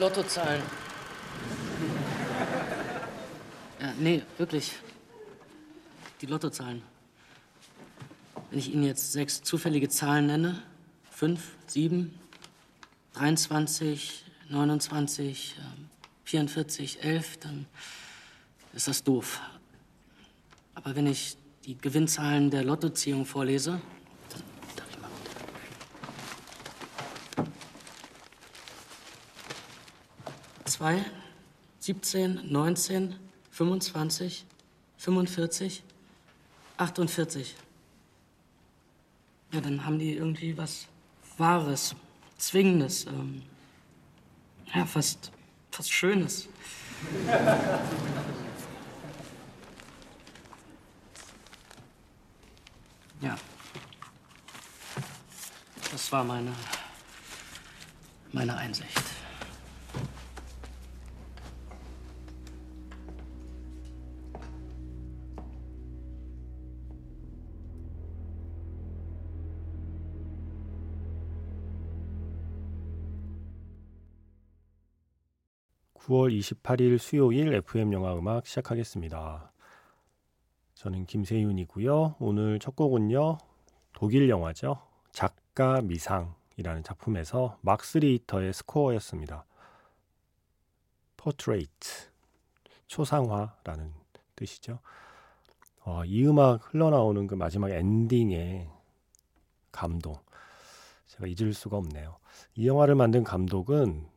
Lottozahlen. Ja, nee, wirklich. Die Lottozahlen. Wenn ich Ihnen jetzt sechs zufällige Zahlen nenne, fünf, sieben, 23, 29, 44, 11, dann ist das doof. Aber wenn ich die Gewinnzahlen der Lottoziehung vorlese, dann darf ich mal bitte. 2, 17, 19, 25, 45, 48. Ja, dann haben die irgendwie was Wahres, Zwingendes, ähm, ja, fast, fast Schönes. Ja. Das war meine, meine Einsicht. (9월 28일) 수요일 FM 영화 음악 시작하겠습니다. 저는 김세윤이고요. 오늘 첫 곡은요. 독일 영화죠. 작가 미상이라는 작품에서 막스 리히터의 스코어였습니다. Portrait 초상화라는 뜻이죠. 어, 이 음악 흘러나오는 그 마지막 엔딩의 감동 제가 잊을 수가 없네요. 이 영화를 만든 감독은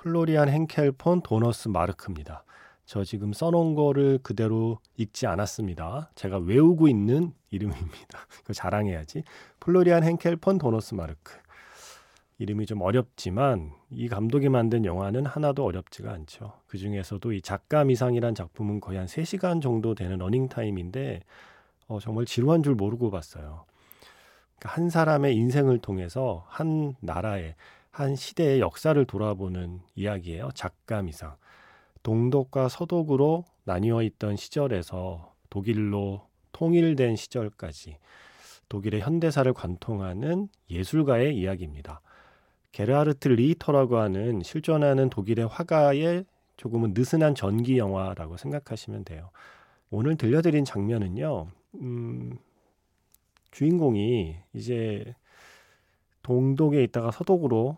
플로리안 헨켈 폰 도너스마르크입니다. 저 지금 써놓은 거를 그대로 읽지 않았습니다. 제가 외우고 있는 이름입니다. 그 자랑해야지. 플로리안 헨켈 폰 도너스마르크. 이름이 좀 어렵지만 이 감독이 만든 영화는 하나도 어렵지가 않죠. 그 중에서도 이 작가 미상이란 작품은 거의 한 3시간 정도 되는 러닝타임인데 어, 정말 지루한 줄 모르고 봤어요. 그러니까 한 사람의 인생을 통해서 한 나라의 한 시대의 역사를 돌아보는 이야기예요. 작가 미상. 동독과 서독으로 나뉘어 있던 시절에서 독일로 통일된 시절까지 독일의 현대사를 관통하는 예술가의 이야기입니다. 게르하르트 리히터라고 하는 실존하는 독일의 화가의 조금은 느슨한 전기 영화라고 생각하시면 돼요. 오늘 들려드린 장면은요, 음, 주인공이 이제 동독에 있다가 서독으로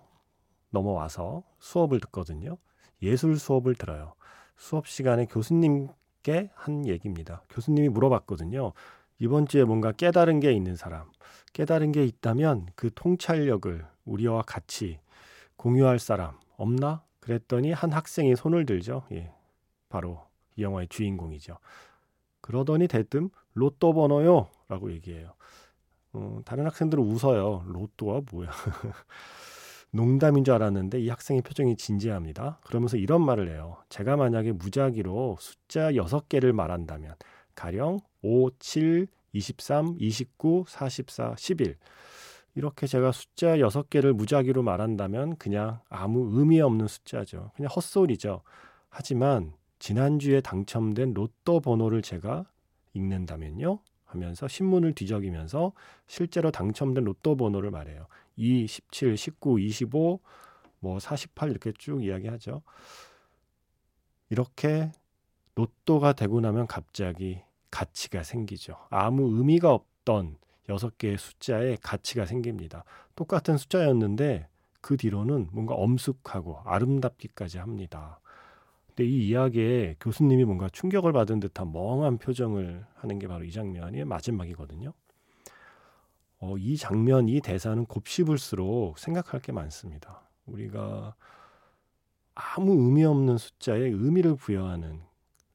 넘어와서 수업을 듣거든요. 예술 수업을 들어요. 수업 시간에 교수님께 한 얘기입니다. 교수님이 물어봤거든요. 이번 주에 뭔가 깨달은 게 있는 사람, 깨달은 게 있다면 그 통찰력을 우리와 같이 공유할 사람 없나? 그랬더니 한 학생이 손을 들죠. 예. 바로 이 영화의 주인공이죠. 그러더니 대뜸 로또 번호요 라고 얘기해요. 어, 다른 학생들은 웃어요. 로또가 뭐야. 농담인 줄 알았는데 이 학생의 표정이 진지합니다. 그러면서 이런 말을 해요. 제가 만약에 무작위로 숫자 6개를 말한다면 가령 5, 7, 23, 29, 44, 11 이렇게 제가 숫자 6개를 무작위로 말한다면 그냥 아무 의미 없는 숫자죠. 그냥 헛소리죠. 하지만 지난주에 당첨된 로또 번호를 제가 읽는다면요. 하면서 신문을 뒤적이면서 실제로 당첨된 로또 번호를 말해요. 2, 17, 19, 25, 뭐 48 이렇게 쭉 이야기하죠. 이렇게 로또가 되고 나면 갑자기 가치가 생기죠. 아무 의미가 없던 여섯 개의 숫자에 가치가 생깁니다. 똑같은 숫자였는데 그 뒤로는 뭔가 엄숙하고 아름답기까지 합니다. 근데 이 이야기에 교수님이 뭔가 충격을 받은 듯한 멍한 표정을 하는 게 바로 이 장면이 마지막이거든요. 어, 이 장면, 이 대사는 곱씹을수록 생각할 게 많습니다. 우리가 아무 의미 없는 숫자에 의미를 부여하는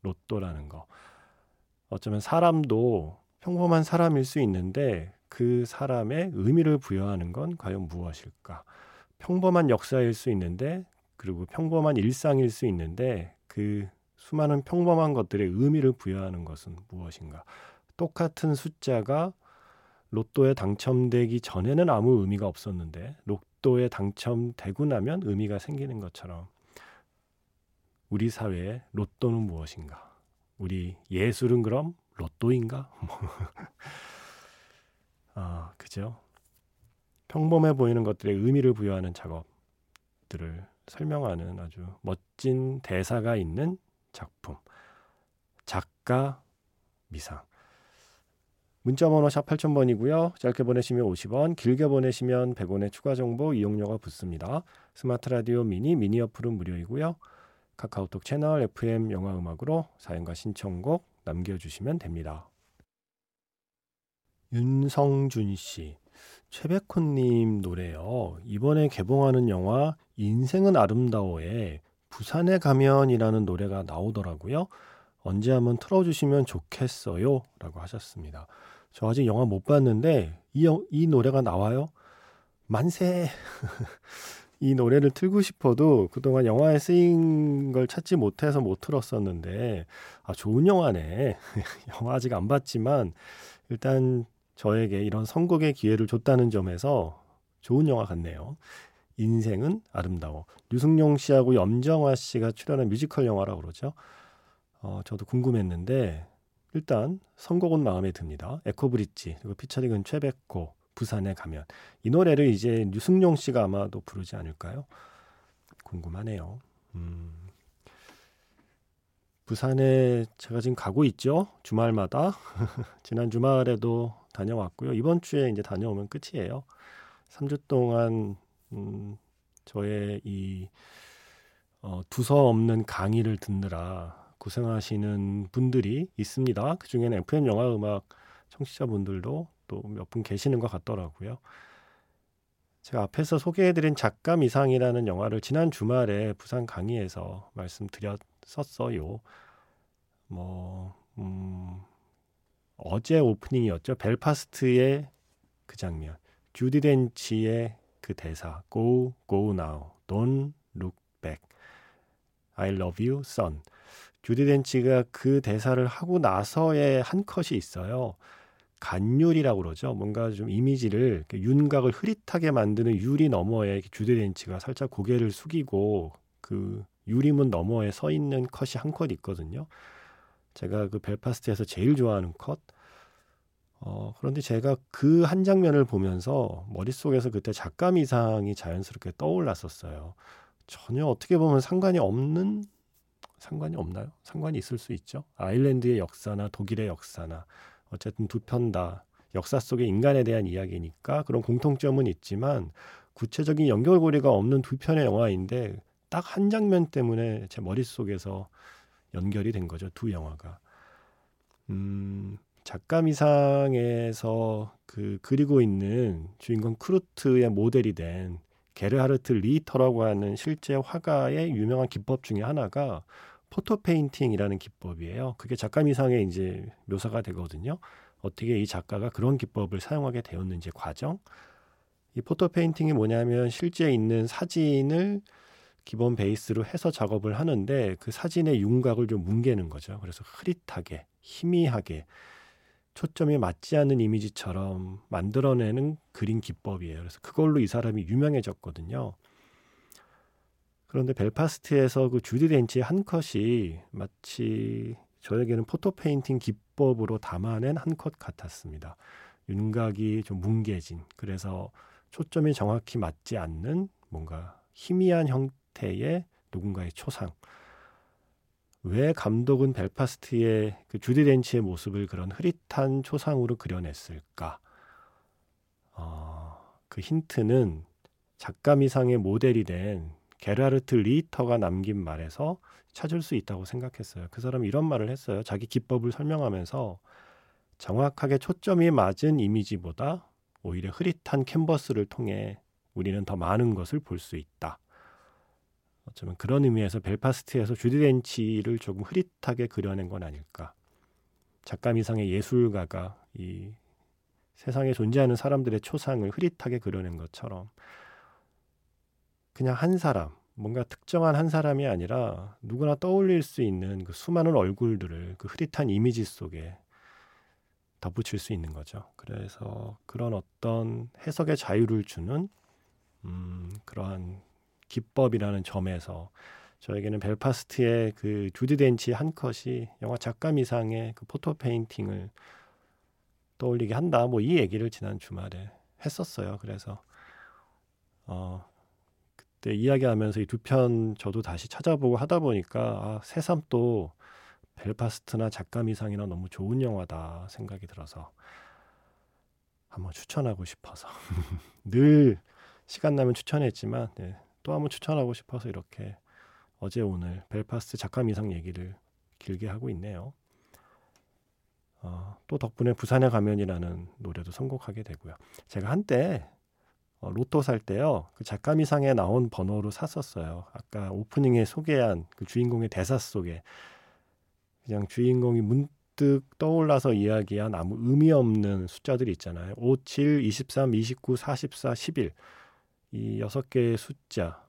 로또라는 거. 어쩌면 사람도 평범한 사람일 수 있는데 그 사람의 의미를 부여하는 건 과연 무엇일까? 평범한 역사일 수 있는데 그리고 평범한 일상일 수 있는데 그 수많은 평범한 것들의 의미를 부여하는 것은 무엇인가? 똑같은 숫자가 로또에 당첨되기 전에는 아무 의미가 없었는데 로또에 당첨되고 나면 의미가 생기는 것처럼 우리 사회의 로또는 무엇인가? 우리 예술은 그럼 로또인가? 아, 그죠? 평범해 보이는 것들의 의미를 부여하는 작업들을 설명하는 아주 멋진 대사가 있는 작품. 작가 미상. 문자번호 샵 8000번이고요. 짧게 보내시면 50원, 길게 보내시면 100원의 추가 정보 이용료가 붙습니다. 스마트 라디오 미니, 미니 어플은 무료이고요. 카카오톡 채널 FM 영화 음악으로 사연과 신청곡 남겨주시면 됩니다. 윤성준 씨, 최백호님 노래요. 이번에 개봉하는 영화 인생은 아름다워에 부산에 가면이라는 노래가 나오더라고요. 언제 한번 틀어주시면 좋겠어요. 라고 하셨습니다. 저 아직 영화 못 봤는데 이, 이 노래가 나와요. 만세. 이 노래를 틀고 싶어도 그동안 영화에 쓰인 걸 찾지 못해서 못 틀었었는데 아 좋은 영화네. 영화 아직 안 봤지만 일단 저에게 이런 선곡의 기회를 줬다는 점에서 좋은 영화 같네요. 인생은 아름다워. 류승용 씨하고 염정화 씨가 출연한 뮤지컬 영화라고 그러죠. 어, 저도 궁금했는데 일단 선곡은 마음에 듭니다. 에코브릿지 그리고 피처링은 최백호 부산에 가면 이 노래를 이제 류승용 씨가 아마도 부르지 않을까요? 궁금하네요. 음. 부산에 제가 지금 가고 있죠. 주말마다 지난 주말에도 다녀왔고요. 이번 주에 이제 다녀오면 끝이에요. 3주 동안 음, 저의 이 어, 두서 없는 강의를 듣느라 고생하시는 분들이 있습니다. 그 중에는 FM 영화 음악 청취자분들도 또 몇 분 계시는 것 같더라고요. 제가 앞에서 소개해드린 작가 미상이라는 영화를 지난 주말에 부산 강의에서 말씀드렸었어요. 뭐, 음, 어제 오프닝이었죠. 벨파스트의 그 장면. 주디 덴치의 그 대사. Go, go now. Don't look back. I love you, son. 주디 덴치가 그 대사를 하고 나서의 한 컷이 있어요. 간율이라고 그러죠. 뭔가 좀 이미지를 윤곽을 흐릿하게 만드는 유리 너머에 주디 덴치가 살짝 고개를 숙이고 그 유리문 너머에 서 있는 컷이 한 컷 있거든요. 제가 그 벨파스트에서 제일 좋아하는 컷. 어, 그런데 제가 그 한 장면을 보면서 머릿속에서 그때 작가 미상이 자연스럽게 떠올랐었어요. 전혀 어떻게 보면 상관이 없는 상관이 없나요? 상관이 있을 수 있죠. 아일랜드의 역사나 독일의 역사나 어쨌든 두 편 다 역사 속의 인간에 대한 이야기니까 그런 공통점은 있지만 구체적인 연결고리가 없는 두 편의 영화인데 딱 한 장면 때문에 제 머릿속에서 연결이 된 거죠. 두 영화가. 음, 작가 미상에서 그 그리고 있는 주인공 쿠르트의 모델이 된 게르하르트 리히터라고 하는 실제 화가의 유명한 기법 중에 하나가 photo painting이라는 기법이에요. 그게 작가 미상에 이제 묘사가 되거든요. 어떻게 이 작가가 그런 기법을 사용하게 되었는지 과정. 이 photo painting이 뭐냐면 실제 있는 사진을 기본 베이스로 해서 작업을 하는데 그 사진의 윤곽을 좀 뭉개는 거죠. 그래서 흐릿하게, 희미하게 초점이 맞지 않는 이미지처럼 만들어내는 그림 기법이에요. 그래서 그걸로 이 사람이 유명해졌거든요. 그런데 벨파스트에서 그 주디 덴치의 한 컷이 마치 저에게는 photo painting 기법으로 담아낸 한 컷 같았습니다. 윤곽이 좀 뭉개진 그래서 초점이 정확히 맞지 않는 뭔가 희미한 형 태의 누군가의 초상 왜 감독은 벨파스트의 그 주디 덴치의 모습을 그런 흐릿한 초상으로 그려냈을까? 어, 그 힌트는 작가 미상의 모델이 된 게라르트 리터가 남긴 말에서 찾을 수 있다고 생각했어요. 그 사람이 이런 말을 했어요. 자기 기법을 설명하면서 정확하게 초점이 맞은 이미지보다 오히려 흐릿한 캔버스를 통해 우리는 더 많은 것을 볼 수 있다. 어쩌면 그런 의미에서 벨파스트에서 주디 덴치를 조금 흐릿하게 그려낸 건 아닐까. 작가 미상의 예술가가 이 세상에 존재하는 사람들의 초상을 흐릿하게 그려낸 것처럼 그냥 한 사람, 뭔가 특정한 한 사람이 아니라 누구나 떠올릴 수 있는 그 수많은 얼굴들을 그 흐릿한 이미지 속에 덧붙일 수 있는 거죠. 그래서 그런 어떤 해석의 자유를 주는 음, 그러한 기법이라는 점에서 저에게는 벨파스트의 그 주디 덴치 한 컷이 영화 작가 미상의 그 photo painting을 떠올리게 한다. 뭐 이 얘기를 지난 주말에 했었어요. 그래서 그때 이야기하면서 이 두 편 저도 다시 찾아보고 하다 보니까 아, 새삼 또 벨파스트나 작가 미상이나 너무 좋은 영화다 생각이 들어서 한번 추천하고 싶어서 늘 시간 나면 추천했지만 네, 또 한번 추천하고 싶어서 이렇게 어제 오늘 벨파스트 작가 미상 얘기를 길게 하고 있네요. 어, 또 덕분에 부산에 가면이라는 노래도 선곡하게 되고요. 제가 한때 어, 로또 살 때요. 그 작가 미상에 나온 번호로 샀었어요. 아까 오프닝에 소개한 그 주인공의 대사 속에 그냥 주인공이 문득 떠올라서 이야기한 아무 의미 없는 숫자들이 있잖아요. 5, 7, 23, 29, 44, 11. 이 여섯 개의 숫자.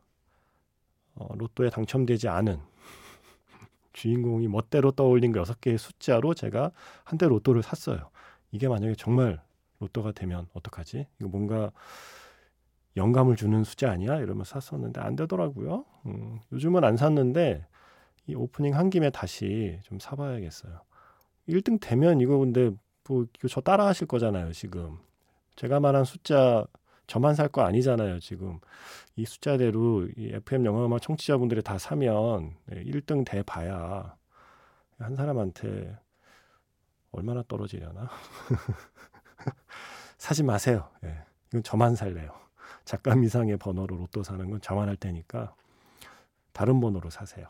어, 로또에 당첨되지 않은 주인공이 멋대로 떠올린 그 여섯 개의 숫자로 제가 한때 로또를 샀어요. 이게 만약에 정말 로또가 되면 어떡하지? 이거 뭔가 영감을 주는 숫자 아니야? 이러면서 샀었는데 안 되더라고요. 음, 요즘은 안 샀는데 이 오프닝 한 김에 다시 좀 사봐야겠어요. 1등 되면 이거 근데 뭐 이거 저 따라 하실 거잖아요, 지금. 제가 말한 숫자 저만 살 거 아니잖아요, 지금. 이 숫자대로 이 FM 영화음악 청취자분들이 다 사면 1등 돼 봐야 한 사람한테 얼마나 떨어지려나? 사지 마세요. 예. 이건 저만 살래요. 작가 미상의 번호로 로또 사는 건 저만 할 테니까 다른 번호로 사세요.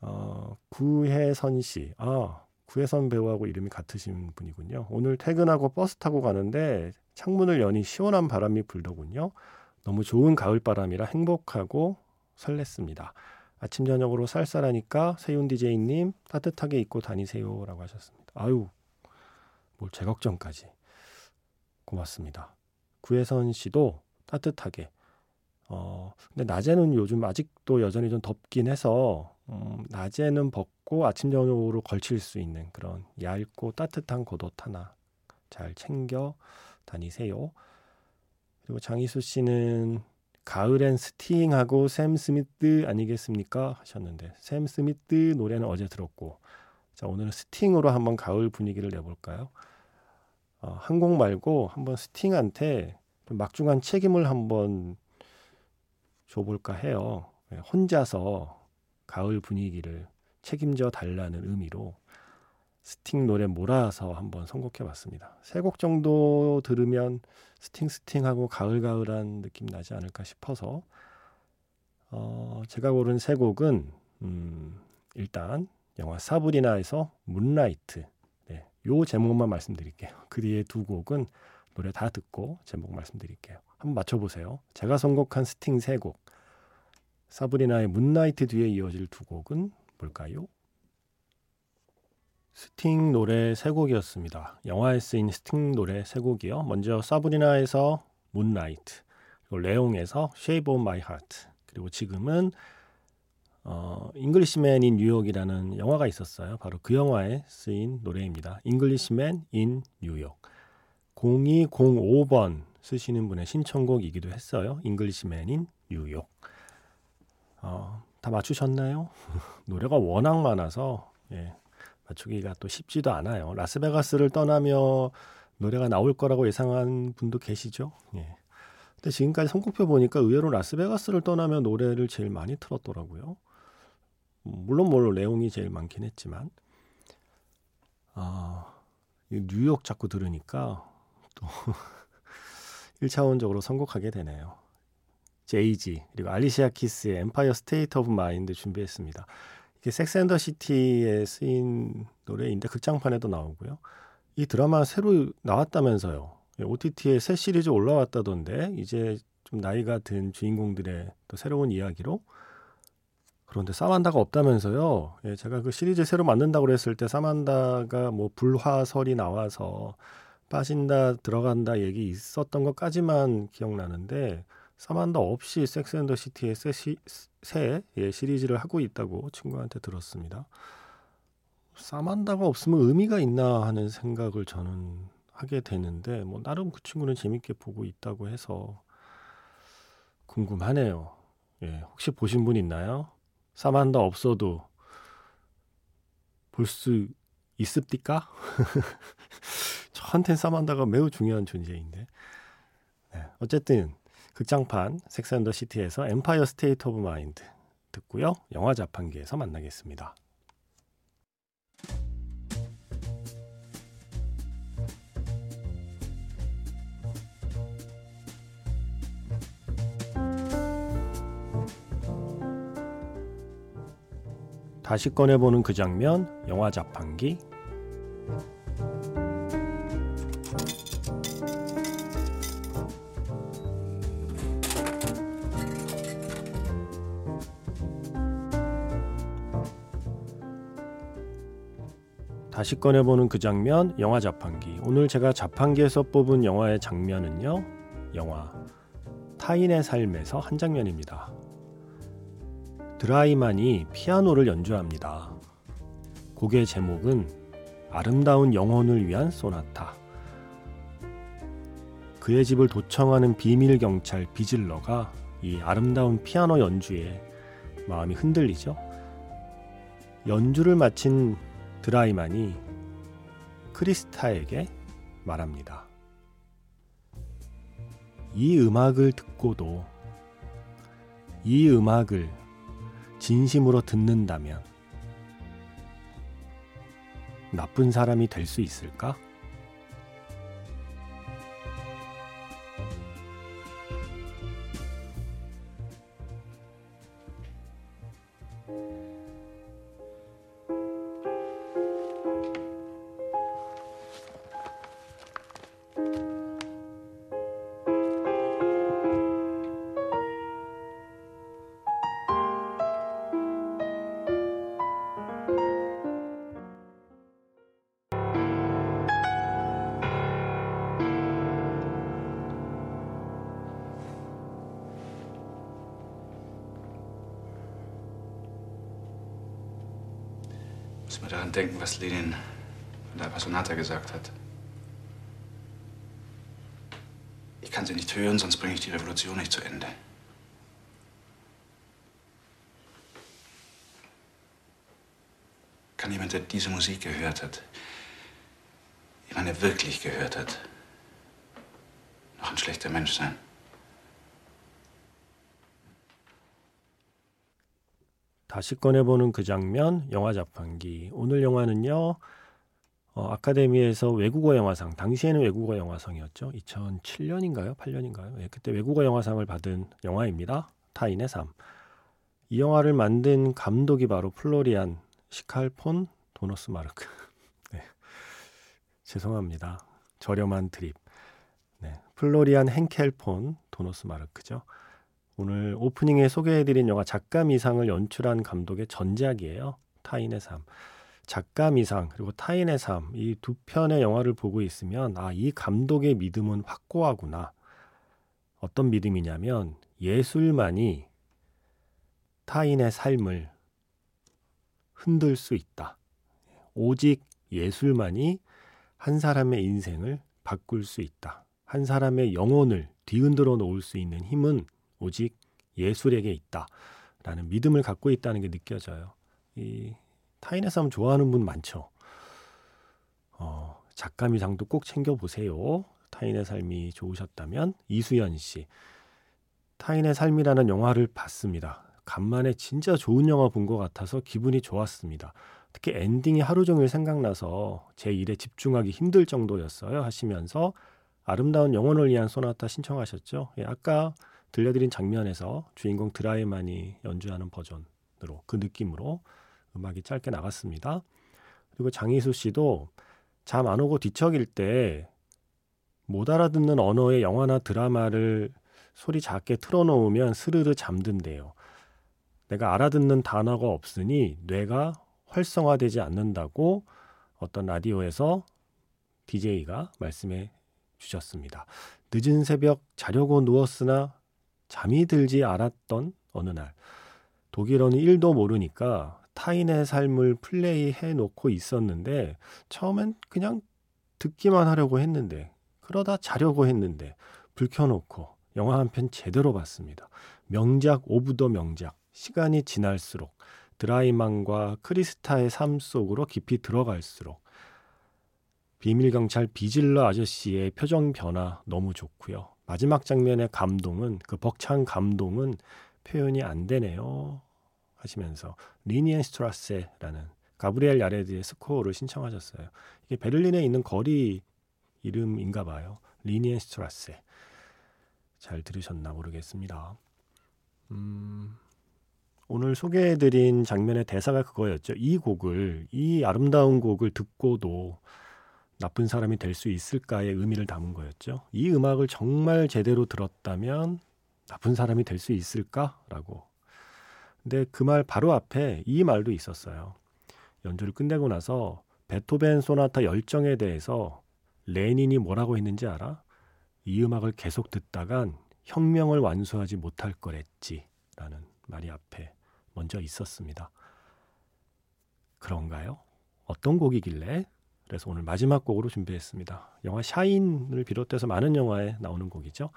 어, 구혜선 씨. 아, 구혜선 배우하고 이름이 같으신 분이군요. 오늘 퇴근하고 버스 타고 가는데 창문을 여니 시원한 바람이 불더군요. 너무 좋은 가을 바람이라 행복하고 설렜습니다. 아침 저녁으로 쌀쌀하니까 세윤 디제이님 따뜻하게 입고 다니세요라고 하셨습니다. 아유, 뭘 제 걱정까지. 고맙습니다. 구혜선 씨도 따뜻하게. 어, 근데 낮에는 요즘 아직도 여전히 좀 덥긴 해서, 음, 낮에는 벗고 아침, 저녁으로 걸칠 수 있는 그런 얇고 따뜻한 겉옷 하나 잘 챙겨 다니세요. 그리고 장희수 씨는 가을엔 스팅하고 샘 스미스 아니겠습니까? 하셨는데, 샘 스미스 노래는 어제 들었고, 자, 오늘은 스팅으로 한번 가을 분위기를 내볼까요? 어, 한곡 말고 한번 스팅한테 막중한 책임을 한번 줘볼까 해요. 예, 혼자서 가을 분위기를 책임져 달라는 의미로 스팅 노래 몰아서 한번 선곡해 봤습니다. 세 곡 정도 들으면 스팅 스팅하고 가을가을한 느낌 나지 않을까 싶어서 어, 제가 고른 세 곡은 음, 일단 영화 사브리나에서 Moonlight 요 제목만 말씀드릴게요. 그 뒤에 두 곡은 노래 다 듣고 제목 말씀드릴게요. 한번 맞춰보세요. 제가 선곡한 스팅 세 곡. 사브리나의 Moonlight 뒤에 이어질 두 곡은 뭘까요? 스팅 노래 세 곡이었습니다. 영화에 쓰인 스팅 노래 세 곡이요. 먼저 사브리나에서 Moonlight, 그리고 레옹에서 Shape of My Heart, 그리고 지금은 어, Englishman in New York이라는 영화가 있었어요. 바로 그 영화에 쓰인 노래입니다. Englishman in New York. 0205번 쓰시는 분의 신청곡이기도 했어요. Englishman in New York. 어, 다 맞추셨나요? 노래가 워낙 많아서 예, 맞추기가 또 쉽지도 않아요. 라스베가스를 떠나며 노래가 나올 거라고 예상한 분도 계시죠? 예. 근데 지금까지 선곡표 보니까 의외로 라스베가스를 떠나며 노래를 제일 많이 틀었더라고요. 물론 뭐 내용이 제일 많긴 했지만 아 뉴욕 자꾸 들으니까 또 1차원적으로 선곡하게 되네요. 제이지 그리고 알리시아 키스의 Empire State of Mind 준비했습니다. 이게 섹스 앤더 시티에 쓰인 노래인데 극장판에도 나오고요. 이 드라마 새로 나왔다면서요. OTT에 새 시리즈 올라왔다던데 이제 좀 나이가 든 주인공들의 또 새로운 이야기로 그런데 사만다가 없다면서요. 예, 제가 그 시리즈 새로 만든다고 그랬을 때 사만다가 뭐 불화설이 나와서 빠진다 들어간다 얘기 있었던 것까지만 기억나는데 사만다 없이 섹스 앤더 시티의 새, 시, 새 예, 시리즈를 하고 있다고 친구한테 들었습니다. 사만다가 없으면 의미가 있나 하는 생각을 저는 하게 되는데 뭐 나름 그 친구는 재밌게 보고 있다고 해서 궁금하네요. 예, 혹시 보신 분 있나요? 사만다 없어도 볼 수 있습니까? 저한텐 사만다가 매우 중요한 존재인데. 네, 어쨌든 극장판 섹스 앤더 시티에서 Empire State of Mind 듣고요. 영화 자판기에서 만나겠습니다. 다시 꺼내보는 그 장면, 영화 자판기. 다시 꺼내보는 그 장면, 영화 자판기. 오늘 제가 자판기에서 뽑은 영화의 장면은요, 영화 타인의 삶에서 한 장면입니다. 드라이만이 피아노를 연주합니다. 곡의 제목은 아름다운 영혼을 위한 소나타. 그의 집을 도청하는 비밀 경찰 비질러가 이 아름다운 피아노 연주에 마음이 흔들리죠. 연주를 마친 드라이만이 크리스타에게 말합니다. 이 음악을 듣고도 이 음악을 진심으로 듣는다면 나쁜 사람이 될 수 있을까? Muss mal daran denken, was Lenin von der Appassionata gesagt hat. Ich kann sie nicht hören, sonst bringe ich die Revolution nicht zu Ende. Kann jemand, der diese Musik gehört hat, ich meine wirklich gehört hat, noch ein schlechter Mensch sein? 다시 꺼내보는 그 장면, 영화 자판기. 오늘 영화는요, 어, 아카데미에서 외국어 영화상, 당시에는 외국어 영화상이었죠. 2007년인가요? 8년인가요? 네, 그때 외국어 영화상을 받은 영화입니다. 타인의 삶. 이 영화를 만든 감독이 바로 플로리안 시칼폰 도너스 마르크. 네. 죄송합니다. 저렴한 드립. 네. 플로리안 henkel폰 도너스 마르크죠. 오늘 오프닝에 소개해드린 영화 작가 미상을 연출한 감독의 전작이에요. 타인의 삶. 작가 미상 그리고 타인의 삶 이 두 편의 영화를 보고 있으면 아 이 감독의 믿음은 확고하구나. 어떤 믿음이냐면 예술만이 타인의 삶을 흔들 수 있다. 오직 예술만이 한 사람의 인생을 바꿀 수 있다. 한 사람의 영혼을 뒤흔들어 놓을 수 있는 힘은 오직 예술에게 있다라는 믿음을 갖고 있다는 게 느껴져요. 이 타인의 삶 좋아하는 분 많죠. 어, 작가 미상도 꼭 챙겨 보세요. 타인의 삶이 좋으셨다면 이수연 씨 타인의 삶이라는 영화를 봤습니다. 간만에 진짜 좋은 영화 본 것 같아서 기분이 좋았습니다. 특히 엔딩이 하루 종일 생각나서 제 일에 집중하기 힘들 정도였어요. 하시면서 아름다운 영혼을 위한 소나타 신청하셨죠. 예, 아까 들려드린 장면에서 주인공 드라이만이 연주하는 버전으로 그 느낌으로 음악이 짧게 나갔습니다. 그리고 장희수 씨도 잠 안 오고 뒤척일 때 못 알아듣는 언어의 영화나 드라마를 소리 작게 틀어놓으면 스르르 잠든대요. 내가 알아듣는 단어가 없으니 뇌가 활성화되지 않는다고 어떤 라디오에서 DJ가 말씀해 주셨습니다. 늦은 새벽 자려고 누웠으나 잠이 들지 않았던 어느 날 독일어는 1도 모르니까 타인의 삶을 플레이해 놓고 있었는데 처음엔 그냥 듣기만 하려고 했는데 그러다 자려고 했는데 불 켜놓고 영화 한 편 제대로 봤습니다. 명작 of the 명작 시간이 지날수록 드라이만과 크리스타의 삶 속으로 깊이 들어갈수록 비밀경찰 비즐러 아저씨의 표정 변화 너무 좋고요. 마지막 장면의 감동은 그 벅찬 감동은 표현이 안 되네요. 하시면서 리니엔 스트라세라는 가브리엘 야레드의 스코어를 신청하셨어요. 이게 베를린에 있는 거리 이름인가 봐요. 리니엔 스트라세. 잘 들으셨나 모르겠습니다. 음, 오늘 소개해드린 장면의 대사가 그거였죠. 이 곡을, 이 아름다운 곡을 듣고도 나쁜 사람이 될 수 있을까의 의미를 담은 거였죠. 이 음악을 정말 제대로 들었다면 나쁜 사람이 될 수 있을까라고. 근데 그 말 바로 앞에 이 말도 있었어요. 연주를 끝내고 나서 베토벤 소나타 열정에 대해서 레닌이 뭐라고 했는지 알아? 이 음악을 계속 듣다간 혁명을 완수하지 못할 거랬지. 라는 말이 앞에 먼저 있었습니다. 그런가요? 어떤 곡이길래? 그래서 오늘 마지막 곡으로 준비했습니다. 영화 샤인을 비롯해서 많은 영화에 나오는 곡이죠.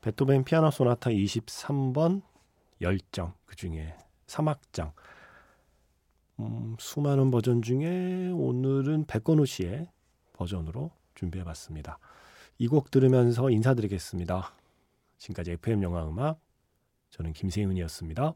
베토벤 피아노 소나타 23번 열정 그 중에 3악장 음, 수많은 버전 중에 오늘은 백건우 씨의 버전으로 준비해봤습니다. 이 곡 들으면서 인사드리겠습니다. 지금까지 FM 영화 음악 저는 김세윤이었습니다.